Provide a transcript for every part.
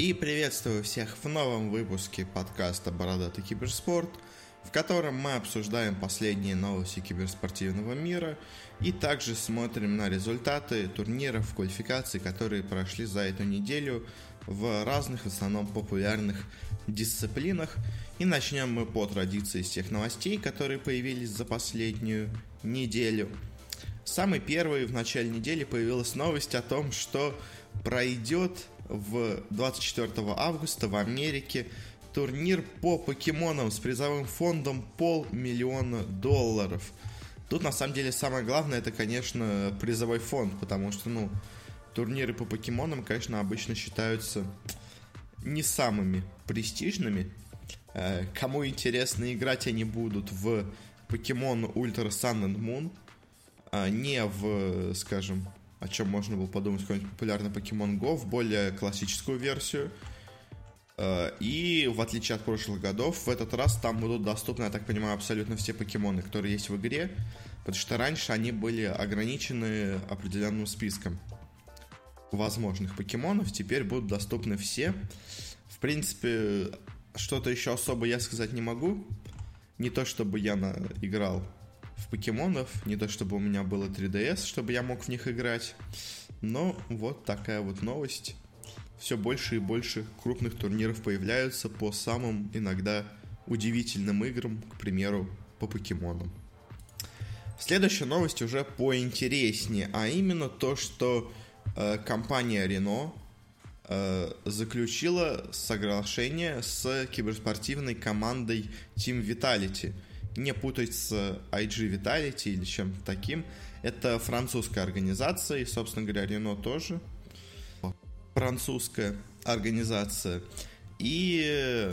И приветствую всех в новом выпуске подкаста «Бородатый киберспорт», в котором мы обсуждаем последние новости киберспортивного мира и также смотрим на результаты турниров, квалификаций, которые прошли за эту неделю в разных, в основном популярных дисциплинах. И начнем мы по традиции с тех новостей, которые появились за последнюю неделю. Самый первый в начале недели появилась новость о том, что пройдет в 24 августа в Америке турнир по покемонам с призовым фондом полмиллиона долларов. Тут на самом деле самое главное это, конечно, призовой фонд, потому что, ну, турниры по покемонам, конечно, обычно считаются не самыми престижными. Э, кому интересно играть, они будут в Покемон Ультра Sun and Moon, не в, скажем, о чем можно было подумать, какой-нибудь популярный Pokemon Go в более классическую версию. Э, и в отличие от прошлых годов, в этот раз там будут доступны, я так понимаю, абсолютно все покемоны, которые есть в игре, потому что раньше они были ограничены определенным списком возможных покемонов, теперь будут доступны все. В принципе, что-то еще особо я сказать не могу. Не то, чтобы я на... играл в покемонов. Не то чтобы у меня было 3DS, чтобы я мог в них играть. Но вот такая вот новость. Все больше и больше крупных турниров появляются по самым иногда удивительным играм, к примеру, по покемонам. Следующая новость уже поинтереснее, а именно то, что э, компания Renault э, заключила соглашение с киберспортивной командой Team Vitality – не путать с IG Vitality или чем-то таким. Это французская организация, и, собственно говоря, Renault тоже французская организация. И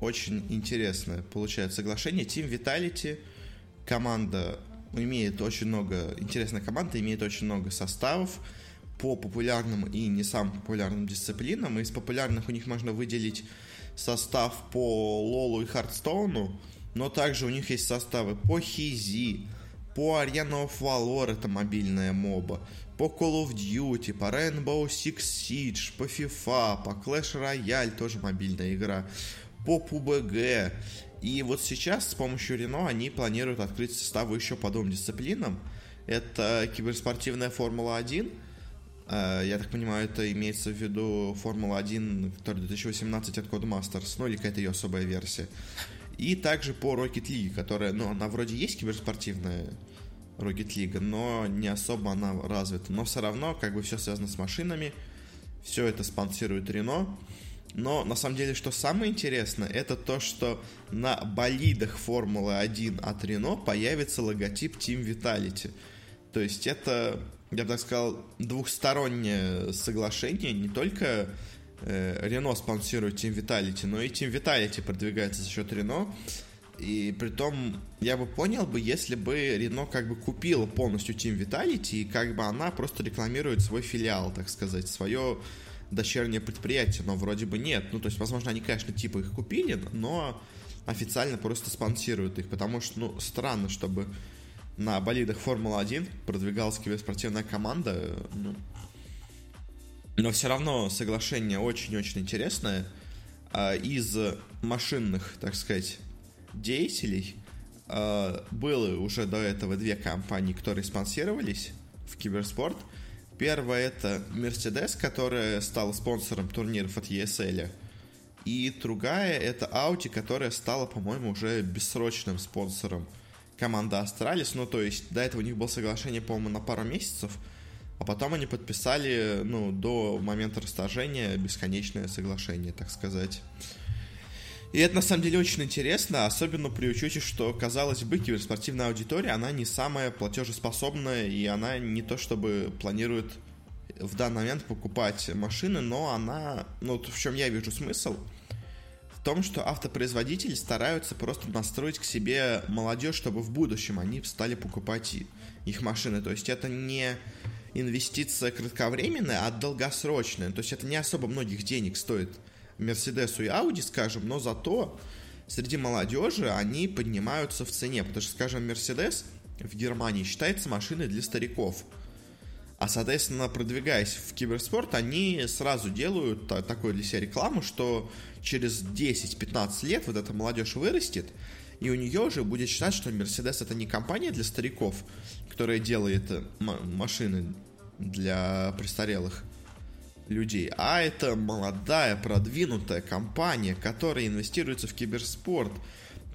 очень интересное получается соглашение. Team Vitality, команда имеет очень много, интересная команда, имеет очень много составов по популярным и не самым популярным дисциплинам. Из популярных у них можно выделить состав по Лолу и Хардстоуну, но также у них есть составы по Хизи, по Arena of Valor, это мобильная моба, по Call of Duty, по Rainbow Six Siege, по FIFA, по Clash Royale, тоже мобильная игра, по PUBG. И вот сейчас с помощью Рено они планируют открыть составы еще по двум дисциплинам. Это киберспортивная Формула-1, э, я так понимаю, это имеется в виду Формула-1, которая 2018 от Codemasters, ну или какая-то ее особая версия. И также по Rocket League, которая, ну, она вроде есть киберспортивная Rocket League, но не особо она развита. Но все равно, как бы все связано с машинами, все это спонсирует Рено. Но на самом деле, что самое интересное, это то, что на болидах Формулы 1 от Рено появится логотип Team Vitality. То есть это, я бы так сказал, двухстороннее соглашение, не только Рено спонсирует Team Vitality, но и Team Vitality продвигается за счет Рено. И при том, я бы понял бы, если бы Рено как бы купила полностью Team Vitality, и как бы она просто рекламирует свой филиал, так сказать, свое дочернее предприятие, но вроде бы нет. Ну, то есть, возможно, они, конечно, типа их купили, но официально просто спонсируют их, потому что, ну, странно, чтобы на болидах Формула-1 продвигалась киберспортивная команда, ну, но все равно соглашение очень-очень интересное. А, из машинных, так сказать, деятелей а, было уже до этого две компании, которые спонсировались в киберспорт. Первая это Mercedes, которая стала спонсором турниров от ESL. И другая это Audi, которая стала, по-моему, уже бессрочным спонсором команды Astralis. Ну, то есть до этого у них было соглашение, по-моему, на пару месяцев – а потом они подписали, ну, до момента расторжения бесконечное соглашение, так сказать. И это на самом деле очень интересно, особенно при учете, что, казалось бы, киберспортивная аудитория, она не самая платежеспособная, и она не то чтобы планирует в данный момент покупать машины, но она, ну, в чем я вижу смысл, в том, что автопроизводители стараются просто настроить к себе молодежь, чтобы в будущем они стали покупать их машины. То есть это не инвестиция кратковременная, а долгосрочная. То есть это не особо многих денег стоит Мерседесу и Ауди, скажем, но зато среди молодежи они поднимаются в цене. Потому что, скажем, Мерседес в Германии считается машиной для стариков. А, соответственно, продвигаясь в киберспорт, они сразу делают такую для себя рекламу, что через 10-15 лет вот эта молодежь вырастет, и у нее уже будет считать, что Mercedes это не компания для стариков, которая делает машины для престарелых людей, а это молодая, продвинутая компания, которая инвестируется в киберспорт,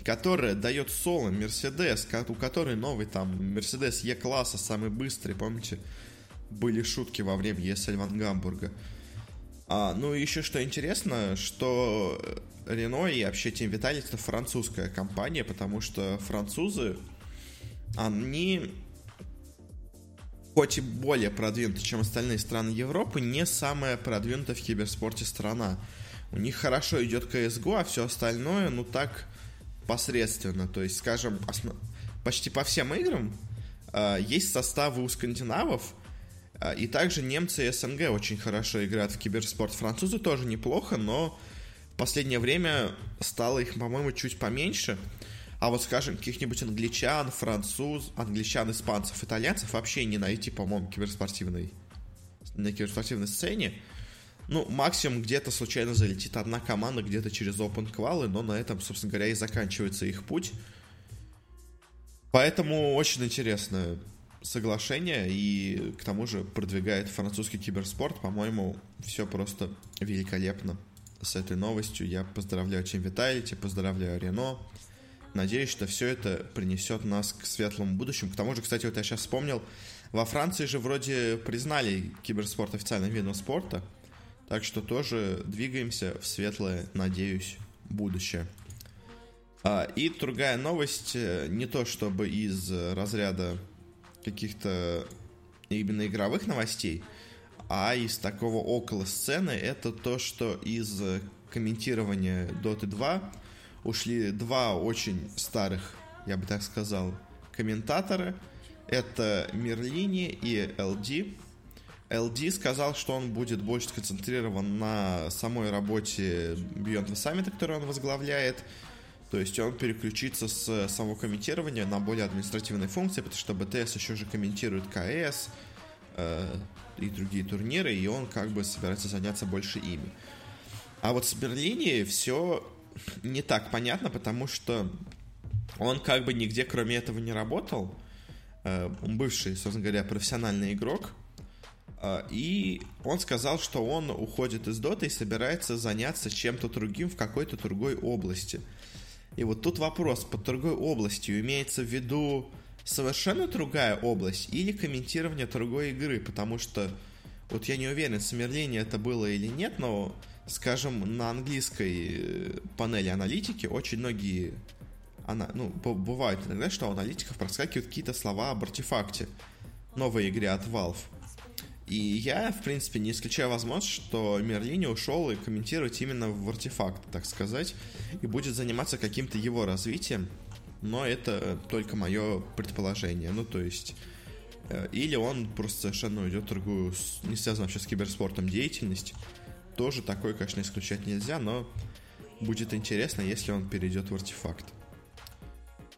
которая дает соло Mercedes, у которой новый там Mercedes E-класса, самый быстрый, помните? были шутки во время ESL Ван Гамбурга. А, ну и еще что интересно, что Рено и вообще Тим Виталий это французская компания, потому что французы, они хоть и более продвинуты, чем остальные страны Европы, не самая продвинутая в киберспорте страна. У них хорошо идет CSGO, а все остальное, ну так, посредственно. То есть, скажем, основ... почти по всем играм э, есть составы у скандинавов, а, и также немцы и СНГ очень хорошо играют в киберспорт. Французы тоже неплохо, но в последнее время стало их, по-моему, чуть поменьше. А вот, скажем, каких-нибудь англичан, француз, англичан, испанцев, итальянцев вообще не найти, по-моему, киберспортивной, на киберспортивной сцене. Ну, максимум где-то случайно залетит одна команда где-то через open квалы, но на этом, собственно говоря, и заканчивается их путь. Поэтому очень интересно соглашение и к тому же продвигает французский киберспорт. По-моему, все просто великолепно с этой новостью. Я поздравляю Тим Виталити, поздравляю Рено. Надеюсь, что все это принесет нас к светлому будущему. К тому же, кстати, вот я сейчас вспомнил, во Франции же вроде признали киберспорт официальным видом спорта. Так что тоже двигаемся в светлое, надеюсь, будущее. А, и другая новость, э, не то чтобы из разряда каких-то именно игровых новостей, а из такого около сцены это то, что из комментирования Dota 2 ушли два очень старых, я бы так сказал, комментатора. Это Мерлини и LD. LD сказал, что он будет больше сконцентрирован на самой работе Beyond the Summit, которую он возглавляет, то есть он переключится с самого комментирования на более административные функции, потому что БТС еще же комментирует КС э, и другие турниры, и он как бы собирается заняться больше ими. А вот с Берлини все не так понятно, потому что он как бы нигде кроме этого не работал. Э, он бывший, собственно говоря, профессиональный игрок. Э, и он сказал, что он уходит из Доты и собирается заняться чем-то другим в какой-то другой области – и вот тут вопрос, под другой областью имеется в виду совершенно другая область или комментирование другой игры, потому что вот я не уверен, сомерление это было или нет, но, скажем, на английской э, панели аналитики очень многие она, ну, бывает иногда, что у аналитиков проскакивают какие-то слова об артефакте новой игре от Valve. И я, в принципе, не исключаю возможность, что Мерлини ушел и комментирует именно в артефакт, так сказать, и будет заниматься каким-то его развитием, но это только мое предположение. Ну, то есть, э, или он просто совершенно уйдет в другую, не связанную вообще с киберспортом деятельность. Тоже такое, конечно, исключать нельзя, но будет интересно, если он перейдет в артефакт.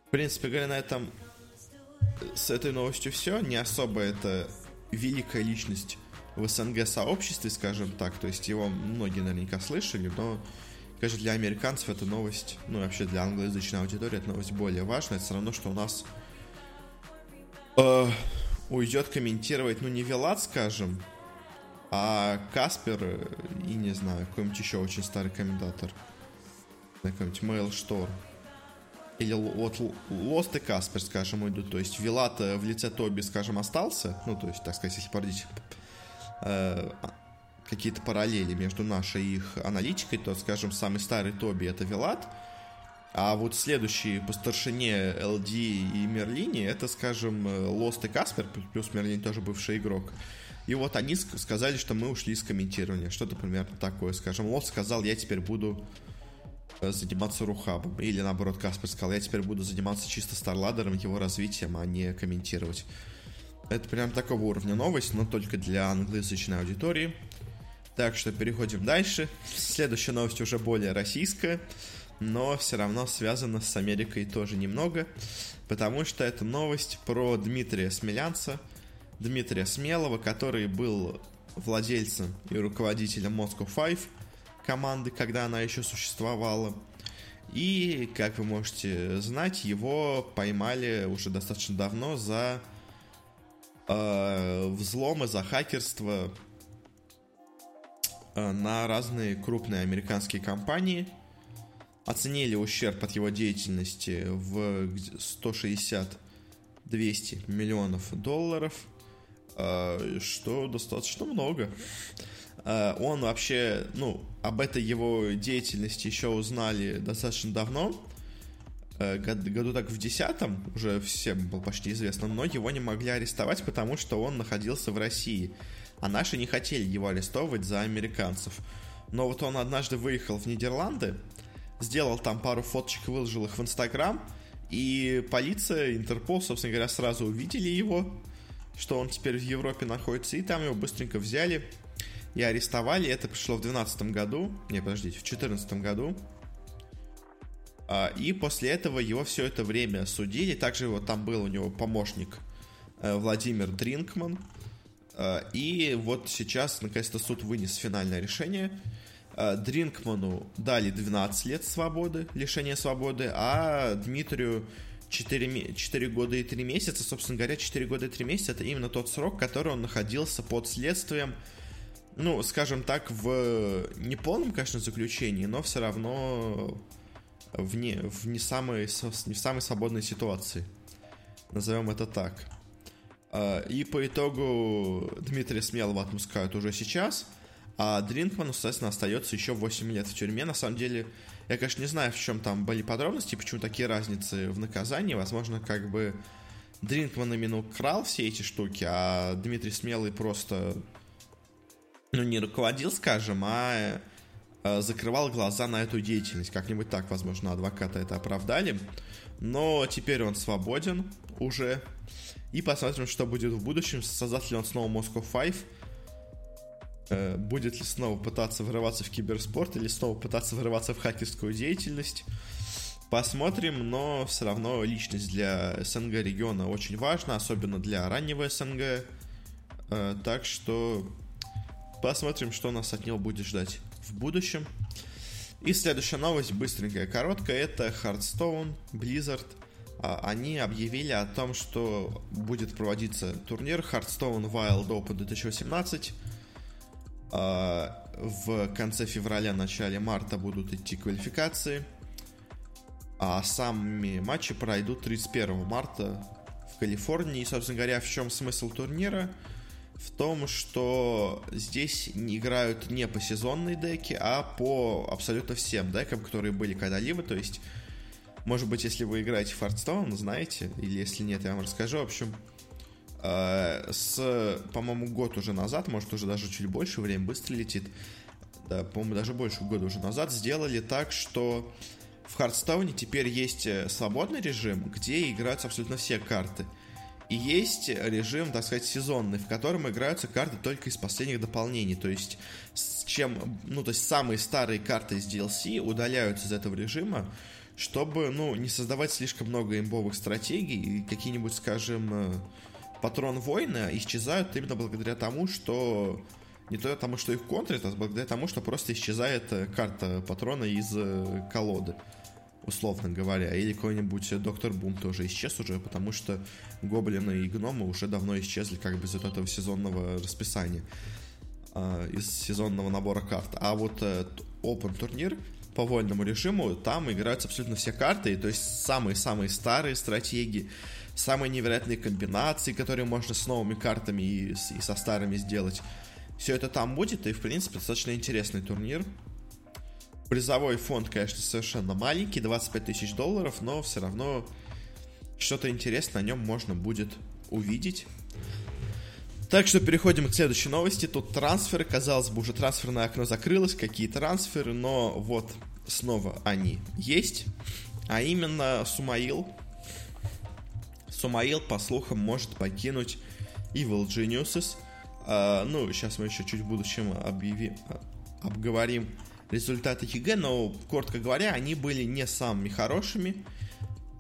В принципе, говоря, на этом с этой новостью все. Не особо это великая личность в СНГ сообществе, скажем так. То есть его многие наверняка слышали, но, конечно, для американцев эта новость, ну и вообще для англоязычной аудитории эта новость более важная. Это все равно, что у нас э, уйдет комментировать, ну не Вилат, скажем, а Каспер и, не знаю, какой-нибудь еще очень старый комментатор. Какой-нибудь Mail или вот Лост и Каспер, скажем, уйдут. То есть Вилат в лице Тоби, скажем, остался. Ну, то есть, так сказать, если породить э, какие-то параллели между нашей и их аналитикой, то, скажем, самый старый Тоби это Вилат. А вот следующие по старшине LD и Мерлини это, скажем, Лост и Каспер, плюс Мерлин тоже бывший игрок. И вот они сказали, что мы ушли из комментирования. Что-то примерно такое, скажем. Лост сказал, я теперь буду заниматься рухабом. Или наоборот, Каспер сказал, я теперь буду заниматься чисто Старладером, его развитием, а не комментировать. Это прям такого уровня новость, но только для англоязычной аудитории. Так что переходим дальше. Следующая новость уже более российская, но все равно связана с Америкой тоже немного, потому что это новость про Дмитрия Смелянца, Дмитрия Смелого, который был владельцем и руководителем Moscow Five команды, когда она еще существовала. И, как вы можете знать, его поймали уже достаточно давно за э, взломы, за хакерство э, на разные крупные американские компании. Оценили ущерб от его деятельности в 160-200 миллионов долларов, что достаточно много. Э, он вообще, ну, об этой его деятельности еще узнали достаточно давно, э, году так в десятом, уже всем было почти известно, но его не могли арестовать, потому что он находился в России. А наши не хотели его арестовывать за американцев. Но вот он однажды выехал в Нидерланды, сделал там пару фоточек, выложил их в Инстаграм, и полиция, Интерпол, собственно говоря, сразу увидели его, что он теперь в Европе находится, и там его быстренько взяли, и арестовали. Это пришло в 2012 году. Не, подождите, в 2014 году. А, и после этого его все это время судили. Также вот там был у него помощник э, Владимир Дринкман. А, и вот сейчас, наконец-то, суд вынес финальное решение. А, Дринкману дали 12 лет свободы, лишения свободы, а Дмитрию 4, 4 года и 3 месяца. Собственно говоря, 4 года и 3 месяца это именно тот срок, который он находился под следствием ну, скажем так, в неполном, конечно, заключении, но все равно в не, в не, самой, в самой свободной ситуации. Назовем это так. А, и по итогу Дмитрия Смелого отпускают уже сейчас, а Дринкман, соответственно, остается еще 8 лет в тюрьме. На самом деле, я, конечно, не знаю, в чем там были подробности, почему такие разницы в наказании. Возможно, как бы Дринкман именно украл все эти штуки, а Дмитрий Смелый просто, ну, не руководил, скажем, а э, закрывал глаза на эту деятельность. Как-нибудь так, возможно, адвоката это оправдали. Но теперь он свободен уже. И посмотрим, что будет в будущем. Создаст ли он снова Moscow 5 будет ли снова пытаться вырываться в киберспорт или снова пытаться вырываться в хакерскую деятельность? Посмотрим, но все равно личность для СНГ региона очень важна, особенно для раннего СНГ. Э, так что Посмотрим, что нас от него будет ждать в будущем. И следующая новость, быстренькая, короткая, это Hearthstone, Blizzard. А, они объявили о том, что будет проводиться турнир Hearthstone Wild Open 2018. А, в конце февраля, начале марта будут идти квалификации. А сами матчи пройдут 31 марта в Калифорнии. И, собственно говоря, в чем смысл турнира? в том, что здесь играют не по сезонной деки, а по абсолютно всем декам, которые были когда-либо. То есть, может быть, если вы играете в Hearthstone, знаете, или если нет, я вам расскажу. В общем, с, по-моему, год уже назад, может, уже даже чуть больше, время быстро летит, да, по-моему, даже больше года уже назад, сделали так, что в Hearthstone теперь есть э, свободный режим, где играются абсолютно все карты – и есть режим, так сказать, сезонный, в котором играются карты только из последних дополнений. То есть, с чем, ну, то есть самые старые карты из DLC удаляются из этого режима, чтобы, ну, не создавать слишком много имбовых стратегий, и какие-нибудь, скажем, э, патрон воина исчезают именно благодаря тому, что не то тому, что их контрят, а благодаря тому, что просто исчезает э, карта патрона из э, колоды условно говоря. Или какой-нибудь Доктор Бум тоже исчез уже, потому что гоблины и гномы уже давно исчезли как бы из вот этого сезонного расписания, э, из сезонного набора карт. А вот э, Open турнир по вольному режиму, там играются абсолютно все карты, то есть самые-самые старые стратегии, самые невероятные комбинации, которые можно с новыми картами и, и со старыми сделать. Все это там будет, и, в принципе, достаточно интересный турнир. Призовой фонд, конечно, совершенно маленький, 25 тысяч долларов, но все равно что-то интересное на нем можно будет увидеть. Так что переходим к следующей новости. Тут трансферы. Казалось бы, уже трансферное окно закрылось. Какие трансферы, но вот снова они есть. А именно Сумаил. Сумаил, по слухам, может покинуть Evil Geniuses. А, ну, сейчас мы еще чуть в будущем объявим, обговорим результаты EG, но, коротко говоря, они были не самыми хорошими.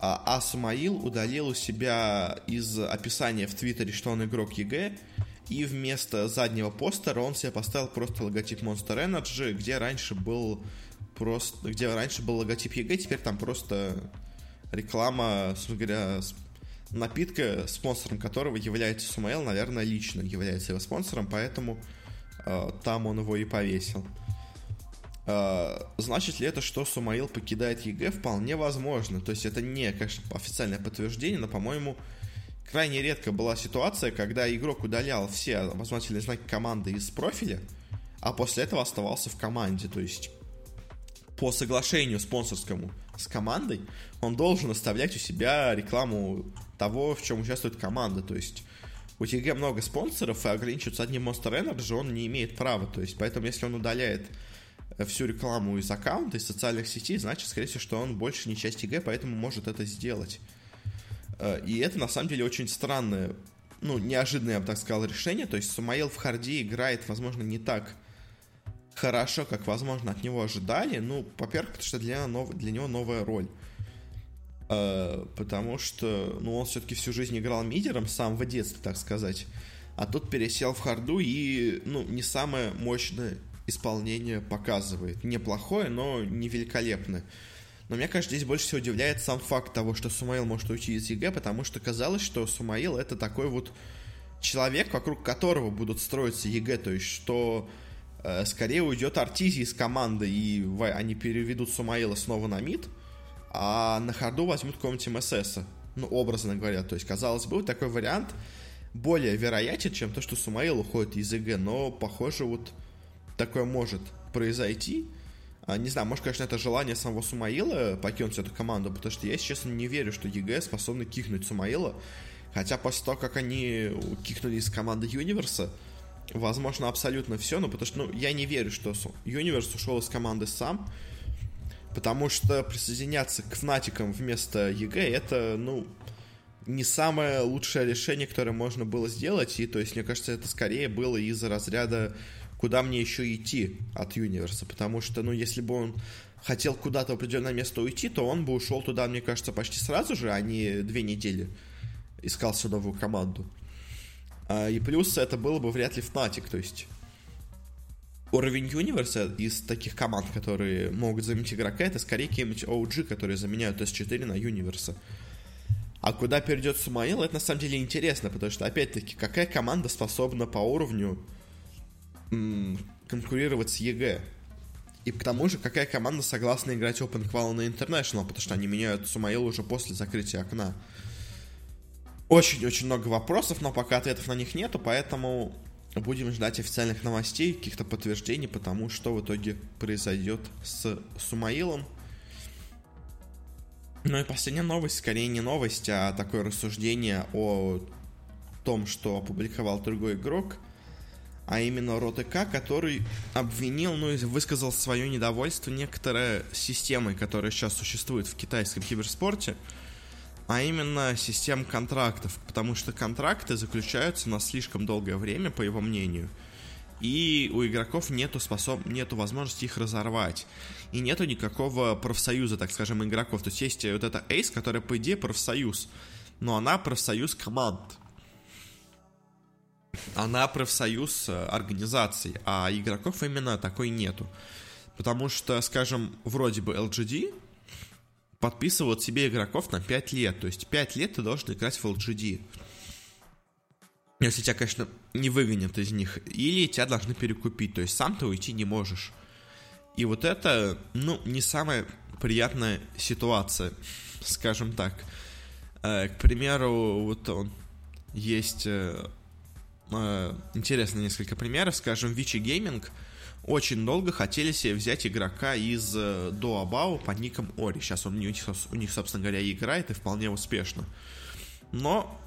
а, а Сумаил удалил у себя из описания в Твиттере, что он игрок EG, и вместо заднего постера он себе поставил просто логотип Monster Energy, где раньше был просто, где раньше был логотип EG, теперь там просто реклама, собственно говоря, напитка, спонсором которого является Сумаил, наверное, лично является его спонсором, поэтому э, там он его и повесил. Э, значит ли это, что Сумаил покидает EG? Вполне возможно. То есть это не, конечно, официальное подтверждение, но, по-моему, крайне редко была ситуация, когда игрок удалял все обозначительные знаки команды из профиля, а после этого оставался в команде. То есть по соглашению спонсорскому с командой он должен оставлять у себя рекламу того, в чем участвует команда. То есть у EG много спонсоров, и ограничиваться одним Monster Energy он не имеет права. То есть, поэтому если он удаляет э, всю рекламу из аккаунта, из социальных сетей, значит, скорее всего, что он больше не часть EG, поэтому может это сделать. Э, и это, на самом деле, очень странное, ну, неожиданное, я бы так сказал, решение. То есть Сумаил в харде играет, возможно, не так хорошо, как, возможно, от него ожидали. Ну, во-первых, потому что для, него новая роль. Э, потому что, ну, он все-таки всю жизнь играл мидером с самого детства, так сказать. А тут пересел в харду и, ну, не самое мощное исполнение показывает. Неплохое, но не великолепное. Но меня, конечно, здесь больше всего удивляет сам факт того, что Сумаил может уйти из EG, потому что казалось, что Сумаил это такой вот человек, вокруг которого будут строиться EG, то есть что э, скорее уйдет Артизи из команды, и они переведут Сумаила снова на мид, а на харду возьмут какого-нибудь MSS, ну, образно говоря. То есть, казалось бы, такой вариант более вероятен, чем то, что Сумаил уходит из EG, но, похоже, вот такое может произойти. А, не знаю, может, конечно, это желание самого Сумаила покинуть эту команду, потому что я, если честно, не верю, что EG способны кикнуть Сумаила. Хотя после того, как они кикнули из команды Юниверса, возможно, абсолютно все, но потому что, ну, я не верю, что Юниверс ушел из команды сам, потому что присоединяться к Фнатикам вместо EG это, ну, не самое лучшее решение, которое можно было сделать, и, то есть, мне кажется, это скорее было из-за разряда куда мне еще идти от Юниверса, потому что, ну, если бы он хотел куда-то в определенное место уйти, то он бы ушел туда, мне кажется, почти сразу же, а не две недели искал себе новую команду. А, и плюс это было бы вряд ли Fnatic, то есть уровень Юниверса из таких команд, которые могут заменить игрока, это скорее какие-нибудь OG, которые заменяют S4 на Юниверса. А куда перейдет Сумаил, это на самом деле интересно, потому что, опять-таки, какая команда способна по уровню м- конкурировать с EG? И к тому же, какая команда согласна играть Open Qual на International, потому что они меняют Сумаил уже после закрытия окна. Очень-очень много вопросов, но пока ответов на них нету, поэтому будем ждать официальных новостей, каких-то подтверждений, потому что в итоге произойдет с Сумаилом. Ну и последняя новость, скорее не новость, а такое рассуждение о том, что опубликовал другой игрок, а именно РОТК, который обвинил, ну и высказал свое недовольство некоторой системой, которая сейчас существует в китайском киберспорте – а именно систем контрактов, потому что контракты заключаются на слишком долгое время, по его мнению, и у игроков нету, способ... нету возможности их разорвать. И нету никакого профсоюза, так скажем, игроков. То есть есть вот эта Ace, которая, по идее, профсоюз. Но она профсоюз команд. Она профсоюз э, организаций, а игроков именно такой нету. Потому что, скажем, вроде бы LGD, подписывают себе игроков на 5 лет. То есть 5 лет ты должен играть в LGD. Если тебя, конечно, не выгонят из них. Или тебя должны перекупить. То есть сам ты уйти не можешь. И вот это, ну, не самая приятная ситуация, скажем так. Э, к примеру, вот он есть э, э, интересно несколько примеров. Скажем, Вичи Гейминг – очень долго хотели себе взять игрока из э, Дуабао под ником Ори. Сейчас он у них, у них, собственно говоря, играет и вполне успешно. Но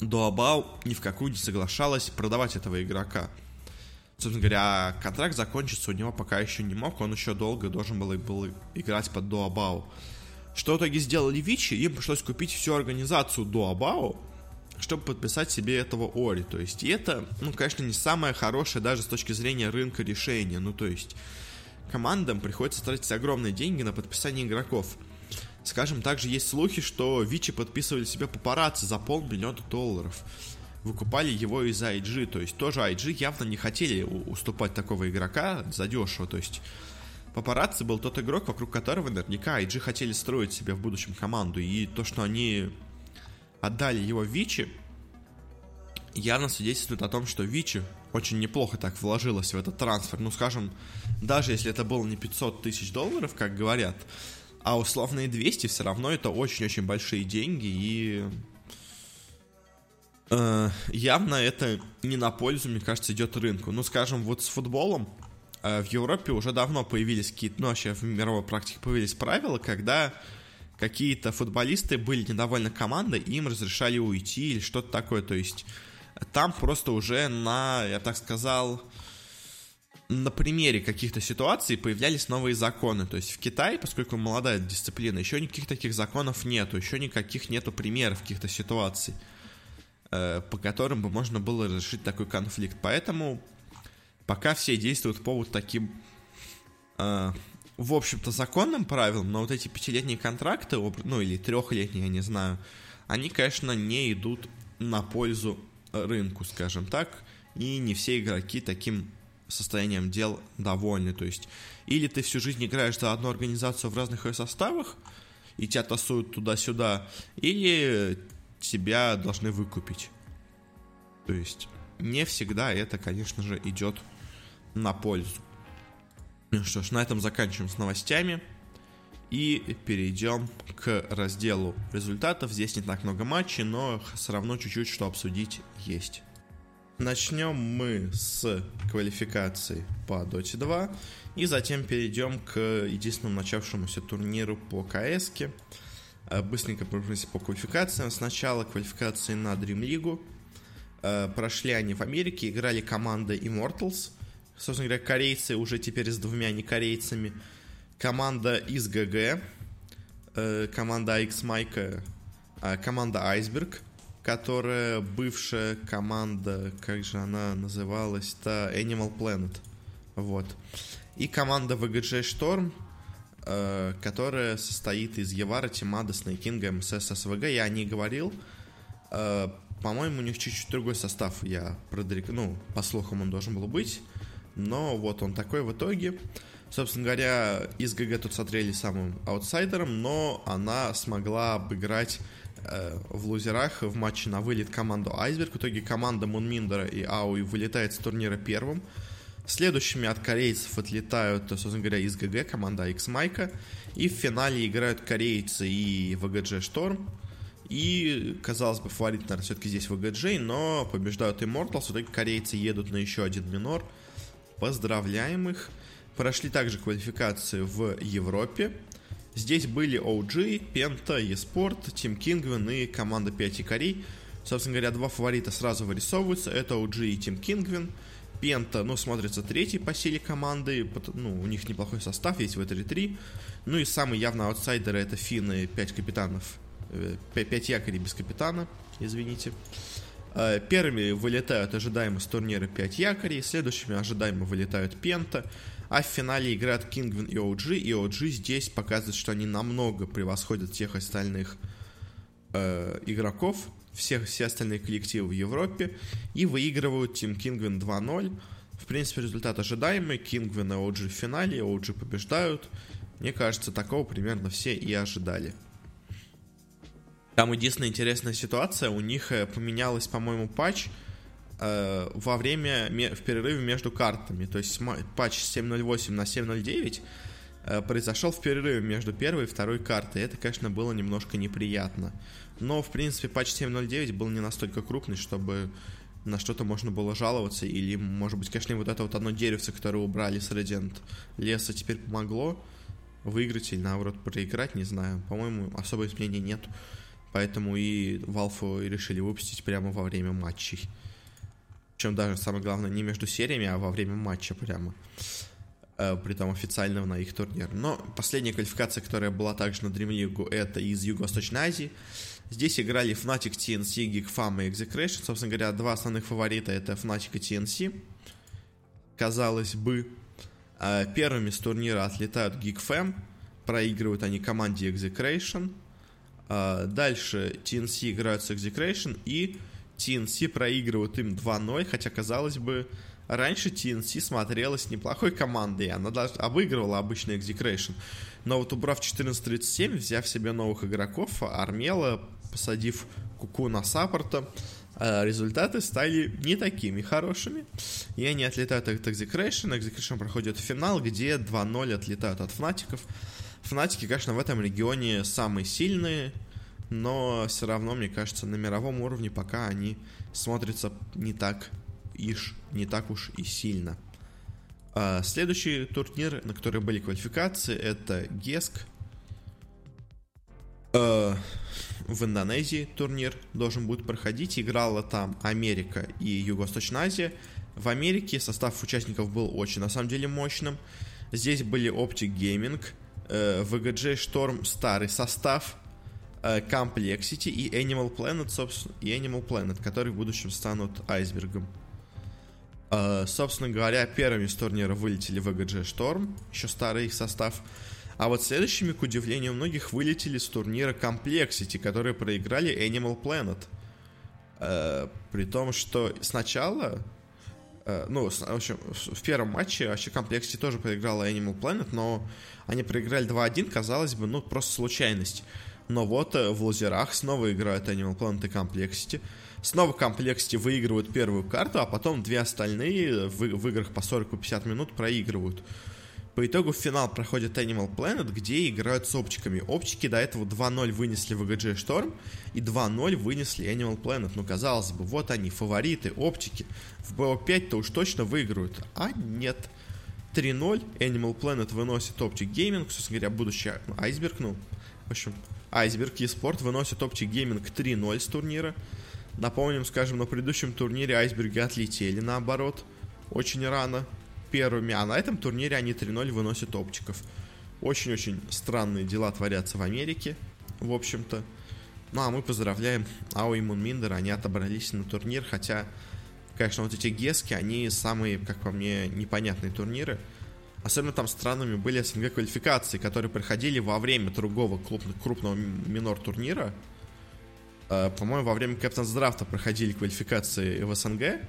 Дуабао ни в какую не соглашалась продавать этого игрока. Собственно говоря, контракт закончится у него пока еще не мог, он еще долго должен был, был играть под Дуабао. Что в итоге сделали Вичи? Им пришлось купить всю организацию Дуабао, чтобы подписать себе этого Ори. То есть, и это, ну, конечно, не самое хорошее даже с точки зрения рынка решения. Ну, то есть, командам приходится тратить огромные деньги на подписание игроков. Скажем, также есть слухи, что Вичи подписывали себе папарацци за полмиллиона долларов. Выкупали его из IG, то есть тоже IG явно не хотели уступать такого игрока за дешево, то есть Папарацци был тот игрок, вокруг которого наверняка IG хотели строить себе в будущем команду, и то, что они отдали его Вичи, явно свидетельствует о том, что Вичи очень неплохо так вложилась в этот трансфер. Ну, скажем, даже если это было не 500 тысяч долларов, как говорят, а условные 200, все равно это очень-очень большие деньги, и э, явно это не на пользу, мне кажется, идет рынку. Ну, скажем, вот с футболом э, в Европе уже давно появились какие-то, ну, вообще в мировой практике появились правила, когда какие-то футболисты были недовольны командой, им разрешали уйти или что-то такое, то есть там просто уже на, я так сказал, на примере каких-то ситуаций появлялись новые законы. То есть в Китае, поскольку молодая дисциплина, еще никаких таких законов нету, еще никаких нету примеров каких-то ситуаций, э, по которым бы можно было разрешить такой конфликт. Поэтому пока все действуют по вот таким, э, в общем-то, законным правилам, но вот эти пятилетние контракты, ну или трехлетние, я не знаю, они, конечно, не идут на пользу рынку, скажем так, и не все игроки таким состоянием дел довольны. То есть, или ты всю жизнь играешь за одну организацию в разных ее составах, и тебя тасуют туда-сюда, или тебя должны выкупить. То есть, не всегда это, конечно же, идет на пользу. Ну что ж, на этом заканчиваем с новостями. И перейдем к разделу результатов. Здесь не так много матчей, но все равно чуть-чуть что обсудить есть. Начнем мы с квалификации по Dota 2 и затем перейдем к единственному начавшемуся турниру по КС. Э, быстренько пробежимся по квалификациям. Сначала квалификации на Dream League. Э, прошли они в Америке, играли команда Immortals. Собственно говоря, корейцы уже теперь с двумя не корейцами – команда из ГГ, э, команда X Майка, э, команда Айсберг, которая бывшая команда, как же она называлась-то, Animal Planet. Вот. И команда VGJ Storm, э, которая состоит из Евара, Тимада, Снейкинга, МСС, СВГ. Я о ней говорил. Э, по-моему, у них чуть-чуть другой состав. Я продрек... Ну, по слухам он должен был быть. Но вот он такой в итоге. Собственно говоря, из ГГ тут смотрели самым аутсайдером, но она смогла обыграть э, в лузерах в матче на вылет команду Айсберг. В итоге команда Мунминдера и Ауи вылетает с турнира первым. Следующими от корейцев отлетают, собственно говоря, из ГГ команда X Майка. И в финале играют корейцы и ВГДЖ Шторм. И, казалось бы, фаворит, наверное, все-таки здесь ВГДЖ, но побеждают Immortals. В итоге корейцы едут на еще один минор. Поздравляем их. Прошли также квалификации в Европе. Здесь были OG, Penta, eSport, Team Kingwin и команда 5 якорей. Собственно говоря, два фаворита сразу вырисовываются. Это OG и Team Kingwin. Пента, ну, смотрится третий по силе команды. Ну, у них неплохой состав, есть в этой 3. Ну и самый явный аутсайдер это финны 5 капитанов. 5 э, якорей без капитана, извините. Э, первыми вылетают ожидаемо с турнира 5 якорей, следующими ожидаемо вылетают Пента, а в финале играют Кингвин и OG, и OG здесь показывает, что они намного превосходят всех остальных э, игроков, всех, все остальные коллективы в Европе, и выигрывают Team Кингвин 2-0. В принципе, результат ожидаемый. Кингвин и OG в финале, OG побеждают. Мне кажется, такого примерно все и ожидали. Там единственная интересная ситуация, у них э, поменялась, по-моему, патч, Э, во время, в перерыве между картами. То есть патч 7.08 на 7.09 э, произошел в перерыве между первой и второй картой. Это, конечно, было немножко неприятно. Но, в принципе, патч 7.09 был не настолько крупный, чтобы на что-то можно было жаловаться. Или, может быть, конечно, вот это вот одно деревце, которое убрали с Resident леса, теперь помогло выиграть или, наоборот, проиграть, не знаю. По-моему, особо изменений нет. Поэтому и Valve решили выпустить прямо во время матчей. Причем даже, самое главное, не между сериями, а во время матча прямо. Э, притом официального на их турнир. Но последняя квалификация, которая была также на Dream League, это из Юго-Восточной Азии. Здесь играли Fnatic, TNC, GeekFam и Execration. Собственно говоря, два основных фаворита это Fnatic и TNC. Казалось бы, э, первыми с турнира отлетают GeekFam. проигрывают они команде Execration. А, дальше TNC играют с Execration, и TNC проигрывают им 2-0, хотя, казалось бы, раньше TNC смотрелась неплохой командой, она даже обыгрывала обычный Execration. Но вот убрав 14.37, взяв себе новых игроков, Армела, посадив Куку на саппорта, а, результаты стали не такими хорошими. И они отлетают от Execration. Execration проходит финал, где 2-0 отлетают от Фнатиков. Фнатики, конечно, в этом регионе самые сильные, но все равно, мне кажется, на мировом уровне пока они смотрятся не так иш, не так уж и сильно. А следующий турнир, на который были квалификации, это ГЕСК. А, в Индонезии турнир должен будет проходить. Играла там Америка и Юго-Восточная Азия. В Америке состав участников был очень, на самом деле, мощным. Здесь были Optic Gaming, VGJ Storm старый состав, э, Complexity и Animal Planet, собственно, и Animal Planet, которые в будущем станут айсбергом. Э, собственно говоря, первыми с турнира вылетели VGJ Storm, еще старый их состав, а вот следующими, к удивлению многих, вылетели с турнира Complexity, которые проиграли Animal Planet. Э, при том, что сначала, э, ну, в общем, в первом матче вообще Complexity тоже проиграла Animal Planet, но они проиграли 2-1, казалось бы, ну, просто случайность. Но вот э, в лазерах снова играют Animal Planet и Complexity. Снова Complexity выигрывают первую карту, а потом две остальные в, в играх по 40-50 минут проигрывают. По итогу в финал проходит Animal Planet, где играют с оптиками. Оптики до этого 2-0 вынесли VGJ Storm и 2-0 вынесли Animal Planet. Ну, казалось бы, вот они, фавориты, оптики. В BO5-то уж точно выиграют. А нет. 3-0, Animal Planet выносит Optic Gaming, собственно говоря, будущий Айсберг, ну, в общем, Айсберг eSport выносит Optic Gaming 3-0 с турнира. Напомним, скажем, на предыдущем турнире Айсберги отлетели наоборот, очень рано, первыми, а на этом турнире они 3-0 выносят опчиков. Очень-очень странные дела творятся в Америке, в общем-то. Ну, а мы поздравляем Ау и Мунминдер, они отобрались на турнир, хотя, конечно, вот эти гески, они самые, как по мне, непонятные турниры. Особенно там странными были СНГ квалификации, которые проходили во время другого крупного минор турнира. Э, по-моему, во время Captain's Драфта проходили квалификации в СНГ.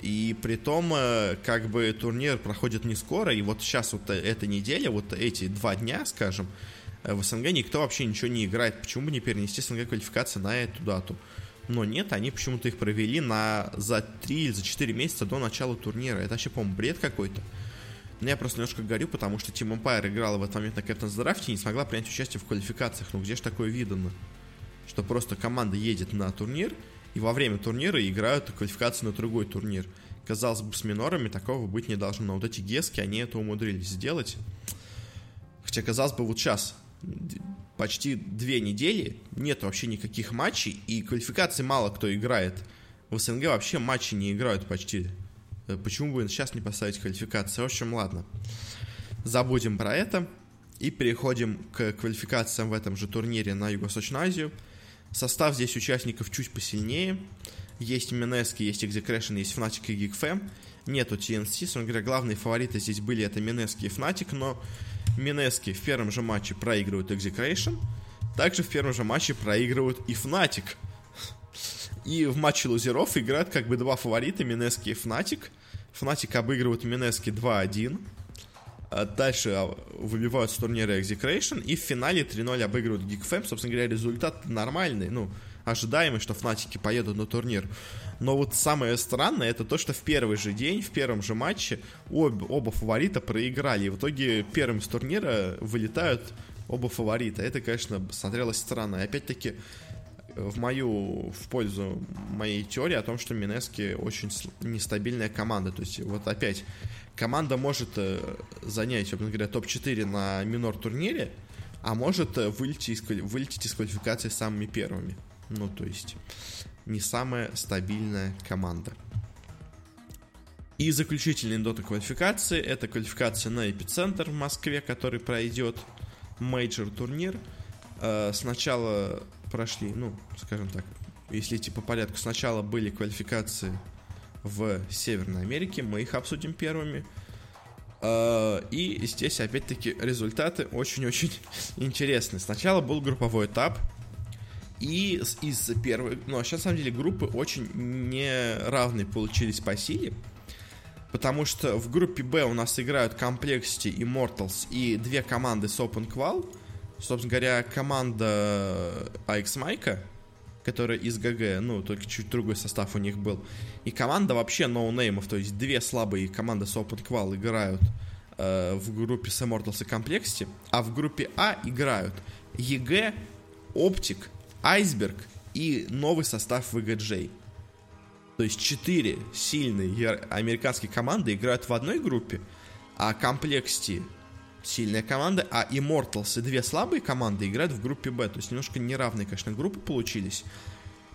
И при том, э, как бы турнир проходит не скоро, и вот сейчас вот эта неделя, вот эти два дня, скажем, э, в СНГ никто вообще ничего не играет. Почему бы не перенести СНГ квалификации на эту дату? Но нет, они почему-то их провели на за 3 или за 4 месяца до начала турнира. Это вообще, по-моему, бред какой-то. Но я просто немножко горю, потому что Team Empire играла в этот момент на Captain's Draft и не смогла принять участие в квалификациях. Ну где же такое видано? Что просто команда едет на турнир, и во время турнира играют квалификацию на другой турнир. Казалось бы, с минорами такого быть не должно, но вот эти гески, они это умудрились сделать. Хотя, казалось бы, вот сейчас почти две недели, нет вообще никаких матчей, и квалификации мало кто играет. В СНГ вообще матчи не играют почти. Э, почему бы сейчас не поставить квалификации? В общем, ладно. Забудем про это. И переходим к квалификациям в этом же турнире на Юго-Восточную Азию. Состав здесь участников чуть посильнее. Есть Минески, есть Execration, есть Fnatic и GeekFam. Нету TNC. Собственно говоря, главные фавориты здесь были это Минески и Fnatic, но Минески в первом же матче проигрывают Execration. Также в первом же матче проигрывают и Fnatic. И в матче лузеров играют как бы два фаворита, Минески и Fnatic. Fnatic обыгрывают Минески 2-1. А дальше а, выбивают с турнира Execration и в финале 3-0 обыгрывают GeekFam. Собственно говоря, результат нормальный, ну, ожидаемый, что Фнатики поедут на турнир. Но вот самое странное, это то, что в первый же день, в первом же матче оба, оба фаворита проиграли. И в итоге первым с турнира вылетают оба фаворита. Это, конечно, смотрелось странно. И опять-таки, в мою, в пользу моей теории о том, что Минески очень нестабильная команда. То есть, вот опять, команда может э, занять, собственно говоря, топ-4 на минор-турнире, а может э, вылететь из, вылететь из квалификации самыми первыми. Ну, то есть, не самая стабильная команда. И заключительный дота квалификации это квалификация на эпицентр в Москве, который пройдет мейджор турнир. Э, сначала прошли, ну, скажем так, если идти по порядку, сначала были квалификации в Северной Америке, мы их обсудим первыми. Э, и здесь, опять-таки, результаты очень-очень интересные. Сначала был групповой этап, и из первой... Ну, а сейчас, на самом деле, группы очень неравные получились по силе. Потому что в группе Б у нас играют Complexity, Immortals и две команды с Open Qual. Собственно говоря, команда AX Майка, которая из ГГ, ну, только чуть другой состав у них был. И команда вообще ноунеймов, то есть две слабые команды с Open Qual играют э, в группе с Immortals и Complexity, а в группе А играют EG, OpTic, Iceberg и новый состав VGJ. То есть четыре сильные американские команды играют в одной группе, а Complexity сильная команда, а Immortals и две слабые команды играют в группе Б. То есть немножко неравные, конечно, группы получились.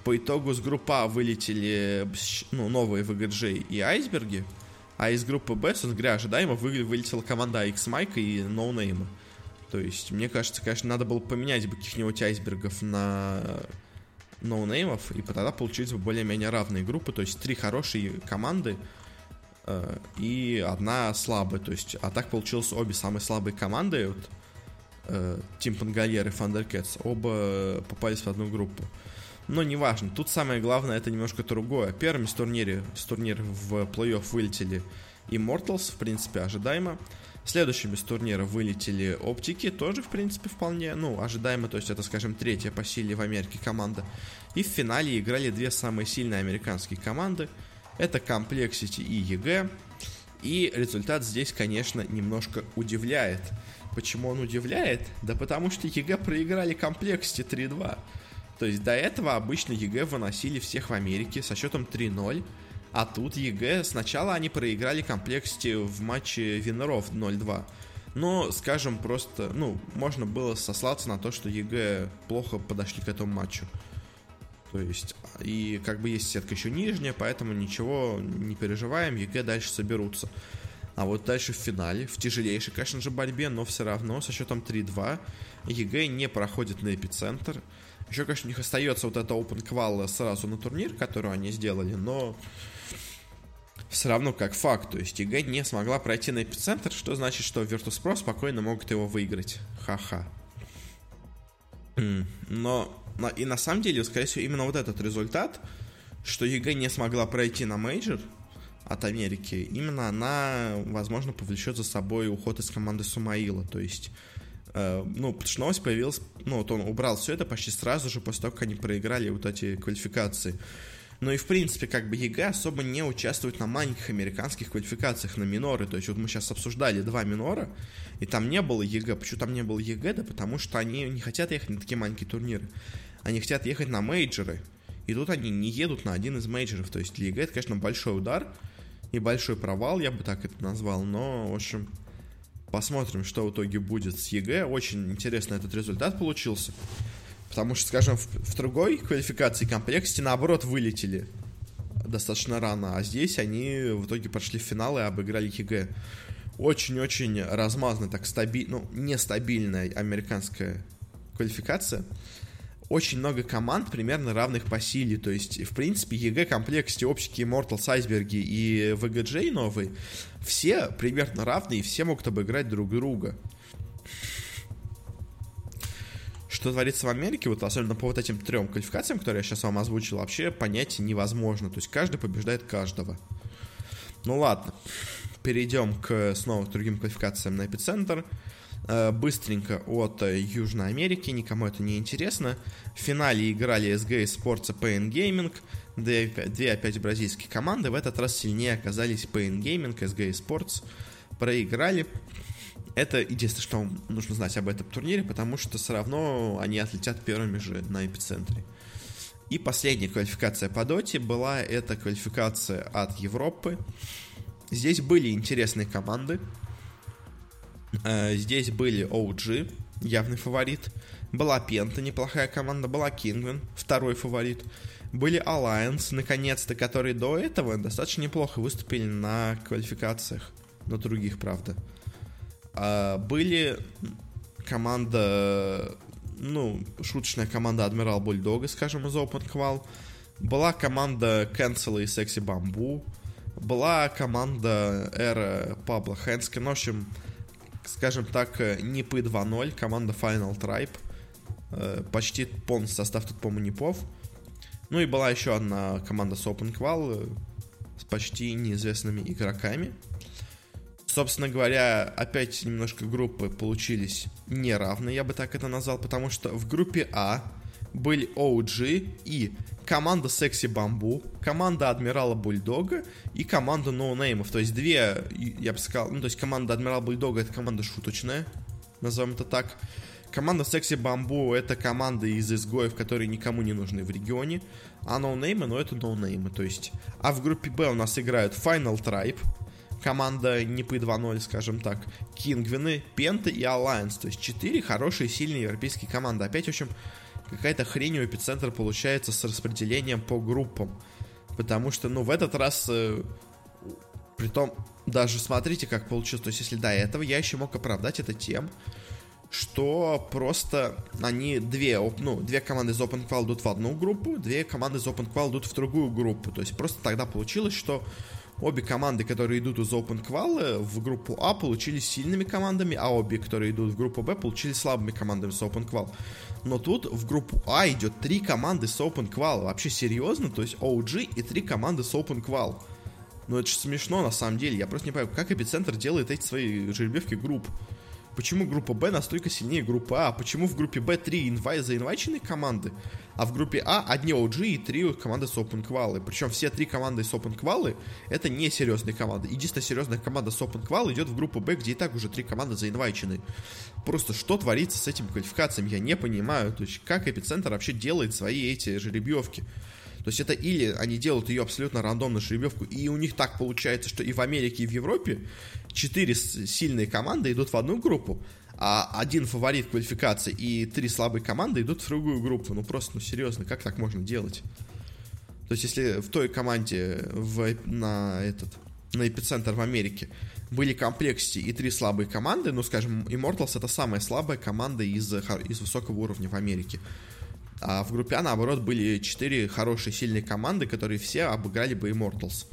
По итогу с группы А вылетели ну, новые VGJ и Айсберги, а из группы Б, собственно говоря, ожидаемо вы, вылетела команда X Mike и No Name. То есть, мне кажется, конечно, надо было поменять бы каких-нибудь айсбергов на ноунеймов, и тогда получились бы более-менее равные группы, то есть три хорошие команды и одна слабая, то есть, а так получилось обе самые слабые команды, вот, э, Тим Пангальер и Thundercats, оба попались в одну группу. Но неважно, тут самое главное это немножко другое. Первыми с турнире, с турнира в плей-офф вылетели Immortals, в принципе, ожидаемо. Следующими с турнира вылетели Оптики, тоже, в принципе, вполне, ну, ожидаемо, то есть это, скажем, третья по силе в Америке команда. И в финале играли две самые сильные американские команды. Это Complexity и EG. И результат здесь, конечно, немножко удивляет. Почему он удивляет? Да потому что EG проиграли Complexity 3-2. То есть до этого обычно EG выносили всех в Америке со счетом 3-0. А тут EG сначала они проиграли Complexity в матче виннеров 0-2. Но, скажем, просто, ну, можно было сослаться на то, что EG плохо подошли к этому матчу. То есть, и как бы есть сетка еще нижняя, поэтому ничего не переживаем, EG дальше соберутся. А вот дальше в финале, в тяжелейшей, конечно же, борьбе, но все равно со счетом 3-2 EG не проходит на эпицентр. Еще, конечно, у них остается вот эта Open Qual сразу на турнир, который они сделали, но все равно как факт. То есть EG не смогла пройти на эпицентр, что значит, что Virtus.pro спокойно могут его выиграть. Ха-ха. Но и на самом деле, скорее всего, именно вот этот результат, что EG не смогла пройти на мейджор от Америки, именно она, возможно, повлечет за собой уход из команды Сумаила. То есть, э, ну, потому что новость появилась, ну, вот он убрал все это почти сразу же после того, как они проиграли вот эти квалификации. Но и, в принципе, как бы EG особо не участвует на маленьких американских квалификациях, на миноры. То есть вот мы сейчас обсуждали два минора, и там не было EG. Почему там не было EG? Да потому что они не хотят ехать на такие маленькие турниры. Они хотят ехать на мейджоры. И тут они не едут на один из мейджоров. То есть EG это, конечно, большой удар и большой провал, я бы так это назвал. Но, в общем, посмотрим, что в итоге будет с EG. Очень интересно этот результат получился. Потому что, скажем, в, в другой квалификации Complexity наоборот вылетели достаточно рано, а здесь они в итоге прошли в финал и обыграли EG. Очень-очень размазанная, так стабильно, ну, нестабильная американская квалификация. Очень много команд примерно равных по силе. То есть, в принципе, EG, Complexity, оптики, Immortal, Айсберги и VGJ новый, все примерно равные, все могут обыграть друг друга что творится в Америке, вот особенно по вот этим трем квалификациям, которые я сейчас вам озвучил, вообще понять невозможно. То есть каждый побеждает каждого. Ну ладно, перейдем к снова к другим квалификациям на эпицентр. Быстренько от Южной Америки, никому это не интересно. В финале играли SG Sports и Pain Gaming, две, две опять бразильские команды. В этот раз сильнее оказались Pain Gaming, SG Sports. Проиграли это единственное, что нужно знать об этом турнире, потому что все равно они отлетят первыми же на эпицентре. И последняя квалификация по доте была эта квалификация от Европы. Здесь были интересные команды. Э, здесь были OG, явный фаворит. Была Пента, неплохая команда. Была Kingwin, второй фаворит. Были Alliance, наконец-то, которые до этого достаточно неплохо выступили на квалификациях. На других, правда. А, были команда, ну, шуточная команда Адмирал Бульдога, скажем, из Open Qual. Была команда Cancel и Sexy Bamboo. была команда эра Пабло Хэнски, ну, в общем, скажем так, не п 2.0, команда Final Tribe, э, почти полный состав тут, по-моему, Непов. Ну и была еще одна команда с Open Qual, э, с почти неизвестными игроками. Собственно говоря, опять немножко группы получились неравные, я бы так это назвал, потому что в группе А были OG и команда Sexy Bamboo, команда Адмирала Бульдога и команда Ноунеймов. То есть две, я бы сказал, ну то есть команда Адмирала Бульдога это команда шуточная, назовем это так. Команда Sexy Bamboo это команда из изгоев, которые никому не нужны в регионе. А ноунеймы, ну это ноунеймы, то есть. А в группе Б у нас играют Final Tribe, команда не по 2.0, скажем так, Кингвины, Пенты и Alliance. То есть четыре хорошие, сильные европейские команды. Опять, в общем, какая-то хрень у эпицентра получается с распределением по группам. Потому что, ну, в этот раз, э, том даже смотрите, как получилось. То есть, если до этого я еще мог оправдать это тем, что просто они две, ну, две команды из Open Qual идут в одну группу, две команды из Open Qual идут в другую группу. То есть просто тогда получилось, что обе команды, которые идут из Open Qual в группу А, получились сильными командами, а обе, которые идут в группу Б, получились слабыми командами с Open Qual. Но тут в группу А идет три команды с Open Qual. Вообще серьезно? То есть OG и три команды с Open Qual. Ну это же смешно на самом деле. Я просто не понимаю, как Эпицентр делает эти свои жеребьевки групп. Почему группа Б настолько сильнее группы А? Почему в группе Б три инвай заинвайченные команды, а в группе А одни OG и три команды с Open Qual? Причем все три команды с Open Qual это не серьезные команды. Единственная серьезная команда с Open Qual идет в группу Б, где и так уже три команды заинвайчены. Просто что творится с этими квалификациями, я не понимаю. То есть как Эпицентр вообще делает свои эти жеребьевки? То есть это или они делают ее абсолютно рандомно жеребьевку, и у них так получается, что и в Америке, и в Европе четыре сильные команды идут в одну группу, а один фаворит квалификации и три слабые команды идут в другую группу. Ну просто, ну серьезно, как так можно делать? То есть если в той команде в, на этот на эпицентр в Америке были комплексити и три слабые команды, ну, скажем, Immortals это самая слабая команда из, из высокого уровня в Америке. А в группе А, наоборот, были четыре хорошие, сильные команды, которые все обыграли бы Immortals.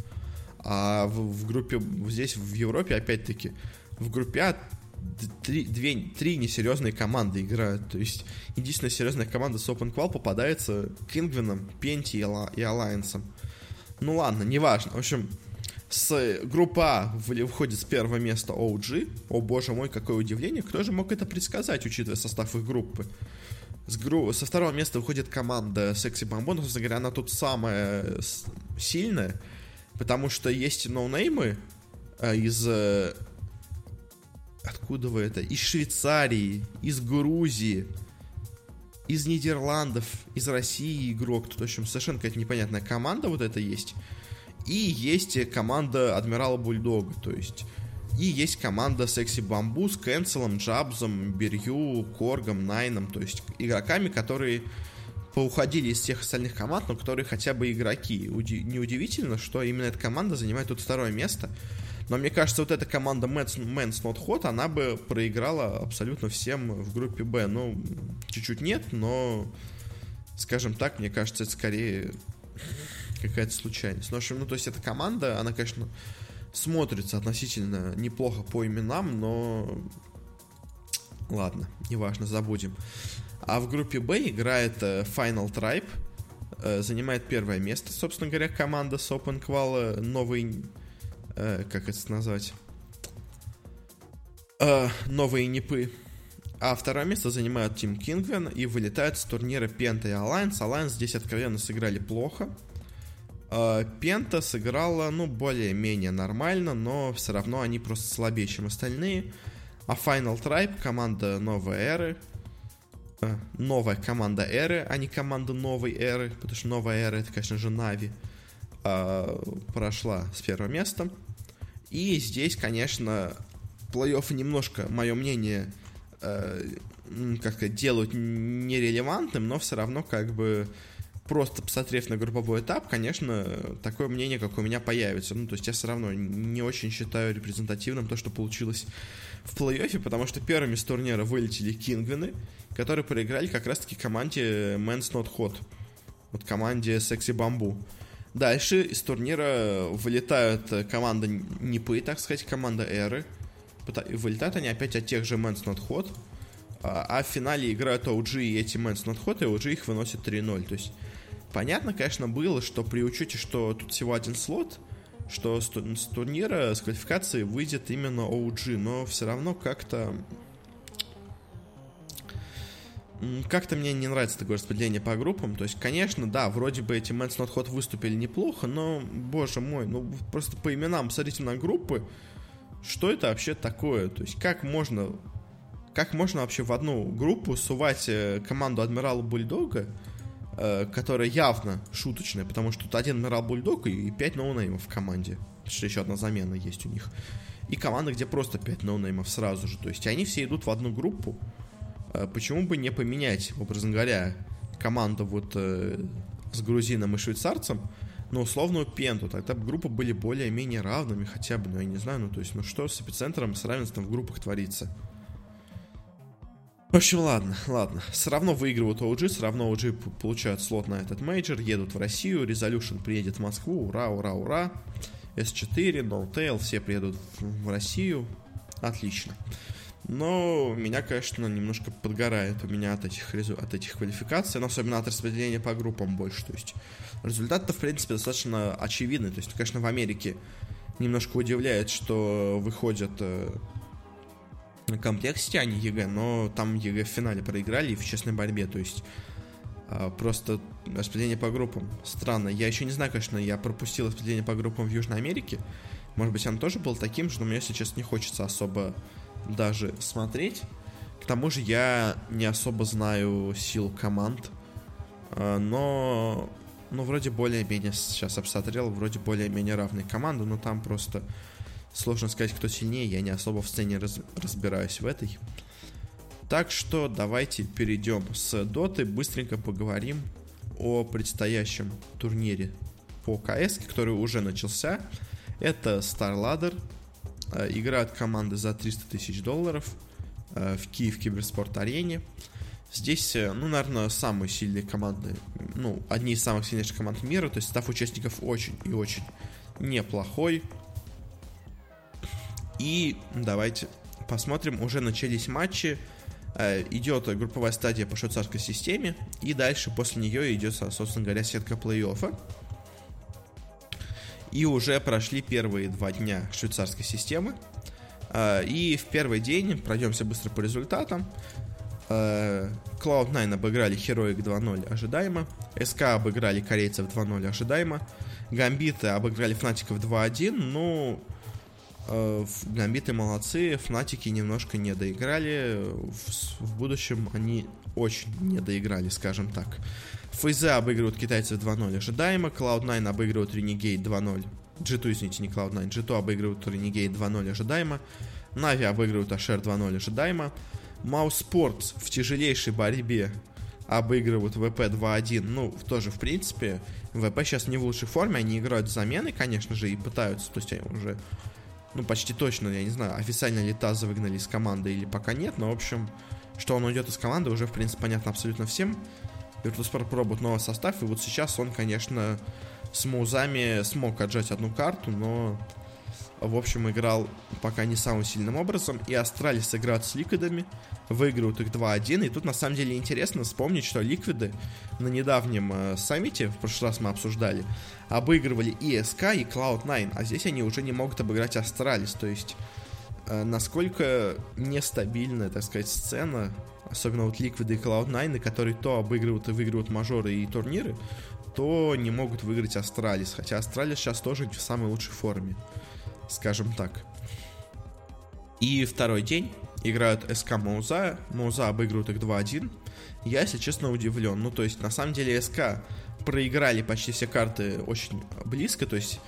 А в, в группе, здесь, в Европе, опять-таки, в группе А три, две, три несерьезные команды играют. То есть, единственная серьезная команда с Open Qual попадается Кингвином, Пенти и, Alliance. Ну ладно, неважно. В общем, с группы А выходит с первого места OG. О боже мой, какое удивление. Кто же мог это предсказать, учитывая состав их группы? С гру... Со второго места выходит команда Секси Бомбон. Собственно говоря, она тут самая сильная, потому что есть ноунеймы э, из... Э, откуда вы это? Из Швейцарии, из Грузии, из Нидерландов, из России игрок. Тут, в общем, совершенно какая-то непонятная команда вот это есть. И есть команда Адмирала Бульдога, то есть и есть команда Секси Бамбу с Кэнселом, Джабзом, Берью, Коргом, Найном, то есть игроками, которые поуходили из всех остальных команд, но которые хотя бы игроки. Уди- неудивительно, что именно эта команда занимает тут второе место. Но мне кажется, вот эта команда Men's, Men's Not Hot, она бы проиграла абсолютно всем в группе Б. Ну, чуть-чуть нет, но, скажем так, мне кажется, это скорее какая-то случайность. Ну, ну, то есть эта команда, она, конечно, смотрится относительно неплохо по именам, но ладно, неважно, забудем. А в группе Б играет э, Final Tribe, э, занимает первое место, собственно говоря, команда с Open Qual, э, новый, как это назвать, новые непы. А второе место занимают Team Kingwin и вылетают с турнира Penta и Alliance. Alliance здесь откровенно сыграли плохо. Пента сыграла, ну, более-менее нормально, но все равно они просто слабее, чем остальные. А Final Tribe, команда новой эры, новая команда эры, а не команда новой эры, потому что новая эра это, конечно же, Нави, а, прошла с первого места. И здесь, конечно, плей-оффы немножко, мое мнение, э, как делают нерелевантным, но все равно как бы просто посмотрев на групповой этап, конечно, такое мнение, как у меня, появится. Ну, то есть я все равно не очень считаю репрезентативным то, что получилось в плей-оффе, потому что первыми с турнира вылетели Кингвины, которые проиграли как раз-таки команде Men's Not Hot. Вот команде Sexy Bamboo. Дальше из турнира вылетают команда Нипы, так сказать, команда Эры. Вылетают они опять от тех же Mans Not Hot. А, а в финале играют OG и эти Mans Not Hot, и OG их выносит 3-0. То есть, понятно, конечно, было, что при учете, что тут всего один слот, что с турнира, с квалификации выйдет именно OG, но все равно как-то как-то мне не нравится такое распределение по группам. То есть, конечно, да, вроде бы эти Not Hot выступили неплохо, но, боже мой, ну просто по именам смотрите на группы, что это вообще такое? То есть, как можно, как можно вообще в одну группу сувать э, команду Адмирала Бульдога, которая явно шуточная, потому что тут один Адмирал Бульдог и пять ноунеймов в команде. Что еще одна замена есть у них. И команда, где просто пять ноунеймов сразу же. То есть, они все идут в одну группу. А почему бы не поменять, образно говоря, команду вот э, с грузином и швейцарцем на условную пенту, тогда бы группы были более-менее равными хотя бы, ну я не знаю, ну то есть, ну что с эпицентром, с равенством в группах творится? В общем, ладно, ладно. Все равно выигрывают OG, все равно OG получают слот на этот мейджор, едут в Россию, Resolution приедет в Москву, ура, ура, ура. S4, N0tail, все приедут в Россию. Отлично. Но меня, конечно, немножко подгорает у меня от этих, от этих квалификаций, но особенно от распределения по группам больше. То есть результат-то, в принципе, достаточно очевидный. То есть, конечно, в Америке немножко удивляет, что выходят compLexity, а не EG, но там EG в финале проиграли и в честной борьбе. То есть э, просто распределение по группам странно. Я еще не знаю, конечно, я пропустил распределение по группам в Южной Америке. Может быть, оно тоже было таким же, но мне сейчас не хочется особо даже смотреть. К тому же я не особо знаю сил команд, а, но, ну, вроде более-менее сейчас обсмотрел, вроде более-менее равные команды, но там просто сложно сказать, кто сильнее, я не особо в сцене раз, разбираюсь в этой. Так что давайте перейдем с доты, быстренько поговорим о предстоящем турнире по КС, который уже начался. Это Star Ladder, Э, играют команды за 300 тысяч долларов э, в Киев Киберспорт Арене. Здесь, э, ну, наверное, самые сильные команды, ну, одни из самых сильнейших команд мира, то есть состав участников очень и очень неплохой. И давайте посмотрим, уже начались матчи, идет групповая стадия по швейцарской системе, и дальше после нее идет, собственно говоря, сетка плей-оффа. И уже прошли первые два дня швейцарской системы. А, и в первый день, пройдемся быстро по результатам, а, Cloud9 обыграли Heroic 2-0 ожидаемо, СК обыграли корейцев 2-0 ожидаемо, Гамбиты обыграли Фнатиков 2-1, ну, а, Гамбиты молодцы, Фнатики немножко не доиграли, в будущем они очень не доиграли, скажем так. ФЗ обыгрывают китайцев 2-0 ожидаемо, Cloud9 обыгрывают Renegade 2-0. G2, извините, не Cloud9, G2 обыгрывают Renegade 2-0 ожидаемо, Нави обыгрывают Ашер 2-0 ожидаемо, Sports в тяжелейшей борьбе обыгрывают ВП 2-1. Ну, тоже, в принципе, ВП сейчас не в лучшей форме, они играют замены, конечно же, и пытаются, то есть они уже, ну, почти точно, я не знаю, официально ли Таза выгнали из команды или пока нет, но, в общем, что он уйдет из команды, уже, в принципе, понятно абсолютно всем. Virtus.pro пробует новый состав, и вот сейчас он, конечно, с Маузами смог отжать одну карту, но, в общем, играл пока не самым сильным образом. И Astralis играют с Ликвидами, выигрывают их 2-1. И тут, на самом деле, интересно вспомнить, что Ликвиды на недавнем э, саммите, в прошлый раз мы обсуждали, обыгрывали и SK, и Cloud9, а здесь они уже не могут обыграть Astralis. То есть, э, насколько нестабильная, так сказать, сцена особенно вот Liquid и Cloud9, которые то обыгрывают и выигрывают мажоры и турниры, то не могут выиграть Astralis. Хотя Astralis сейчас тоже в самой лучшей форме, скажем так. И второй день играют SK Мауза. Мауза обыгрывают их 2-1. Я, если честно, удивлен. Ну, то есть, на самом деле, СК проиграли почти все карты очень близко. То есть,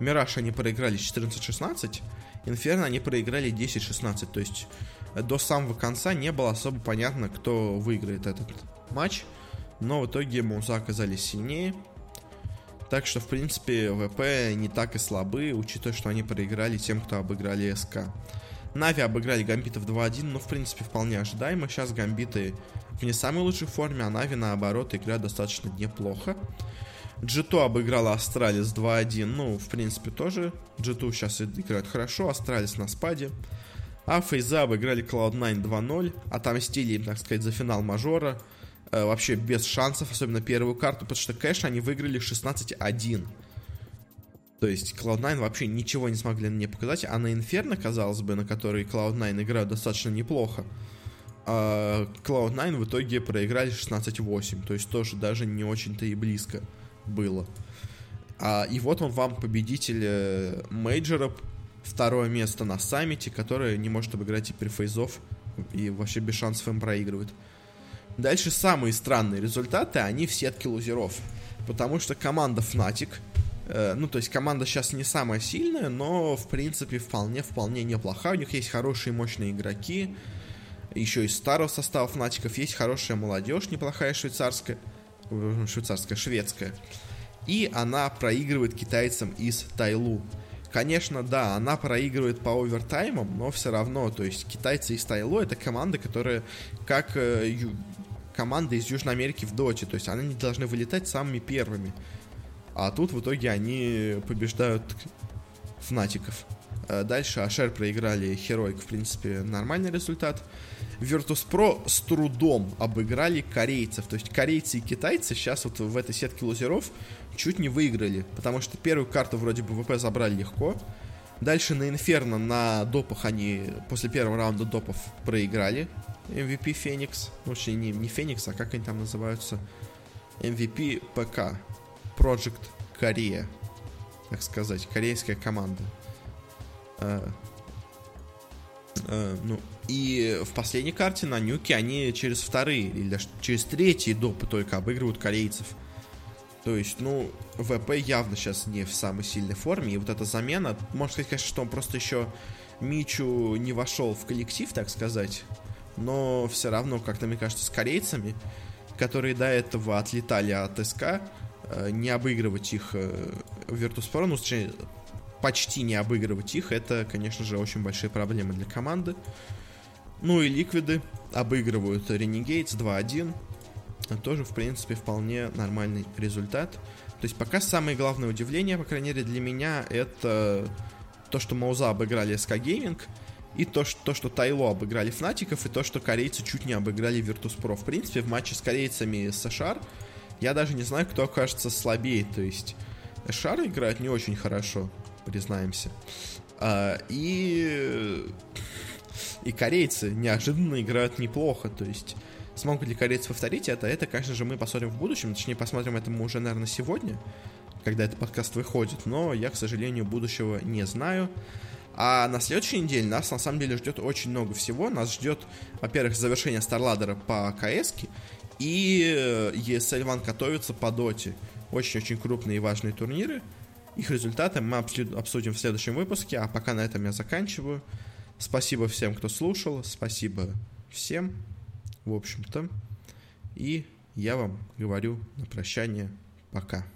Мираж они проиграли 14-16. Инферно они проиграли 10-16. То есть, до самого конца не было особо понятно, кто выиграет этот матч. Но в итоге Муза оказались сильнее. Так что, в принципе, ВП не так и слабы, учитывая, что они проиграли тем, кто обыграли СК. Na'Vi обыграли Гамбитов 2-1, но, в принципе, вполне ожидаемо. Сейчас Гамбиты в не самой лучшей форме, а Na'Vi, наоборот, играют достаточно неплохо. G2 обыграла Astralis 2-1. Ну, в принципе, тоже G2 сейчас играет хорошо. Astralis на спаде. А Фейза обыграли Cloud9 2-0. Отомстили им, так сказать, за финал мажора. Э, вообще без шансов, особенно первую карту, потому что кэш они выиграли 16-1. То есть Cloud9 вообще ничего не смогли мне показать, а на Inferno, казалось бы, на который Cloud9 играют достаточно неплохо, а Cloud9 в итоге проиграли 16-8, то есть тоже даже не очень-то и близко было. А, и вот он вам победитель э, мейджора, второе место на саммите, которое не может обыграть теперь фейзов и вообще без шансов им проигрывает. Дальше самые странные результаты, они в сетке лузеров. Потому что команда Fnatic, э, ну то есть команда сейчас не самая сильная, но в принципе вполне-вполне неплохая. У них есть хорошие мощные игроки, еще из старого состава Фнатиков есть хорошая молодежь, неплохая швейцарская, э, швейцарская, шведская. И она проигрывает китайцам из Тайлу. Конечно, да, она проигрывает по овертаймам, но все равно, то есть китайцы из Тайлу это команда, которая как команда из Южной Америки в доте, то есть они не должны вылетать самыми первыми. А тут в итоге они побеждают Фнатиков. Э, дальше Ашер проиграли Херойк, в принципе, нормальный результат. Virtus.pro с трудом обыграли корейцев. То есть корейцы и китайцы сейчас вот в этой сетке лузеров чуть не выиграли. Потому что первую карту вроде бы ВП забрали легко. Дальше на Инферно на допах они после первого раунда допов проиграли. MVP Феникс. Вообще не, не Феникс, а как они там называются? MVP ПК. Project Корея. Так сказать, корейская команда. Uh, uh, ну, и в последней карте на Нюке они через вторые или даже через третьи допы только обыгрывают корейцев. То есть, ну, ВП явно сейчас не в самой сильной форме. И вот эта замена, можно сказать, конечно, что он просто еще Мичу не вошел в коллектив, так сказать. Но все равно, как-то, мне кажется, с корейцами, которые до этого отлетали от СК, э, не обыгрывать их э, в Virtus.pro, ну, точнее, почти не обыгрывать их, это, конечно же, очень большие проблемы для команды. Ну и ликвиды обыгрывают Renegades 2-1. Тоже, в принципе, вполне нормальный результат. То есть пока самое главное удивление, по крайней мере для меня, это то, что Мауза обыграли SK Gaming, и то, что, то, что Тайло обыграли Фнатиков, и то, что корейцы чуть не обыграли Virtus.pro. В принципе, в матче с корейцами и с Эшар я даже не знаю, кто окажется слабее. То есть Эшар играет не очень хорошо, признаемся. А, и и корейцы неожиданно играют неплохо. То есть смогут ли корейцы повторить это? Это, конечно же, мы посмотрим в будущем. Точнее, посмотрим это мы уже, наверное, сегодня, когда этот подкаст выходит. Но я, к сожалению, будущего не знаю. А на следующей неделе нас на самом деле ждет очень много всего. Нас ждет, во-первых, завершение Старладера по КС, и ESL One готовится по Доте. Очень-очень крупные и важные турниры. Их результаты мы обсудим в следующем выпуске, а пока на этом я заканчиваю. Спасибо всем, кто слушал. Спасибо всем, в общем-то. И я вам говорю на прощание пока.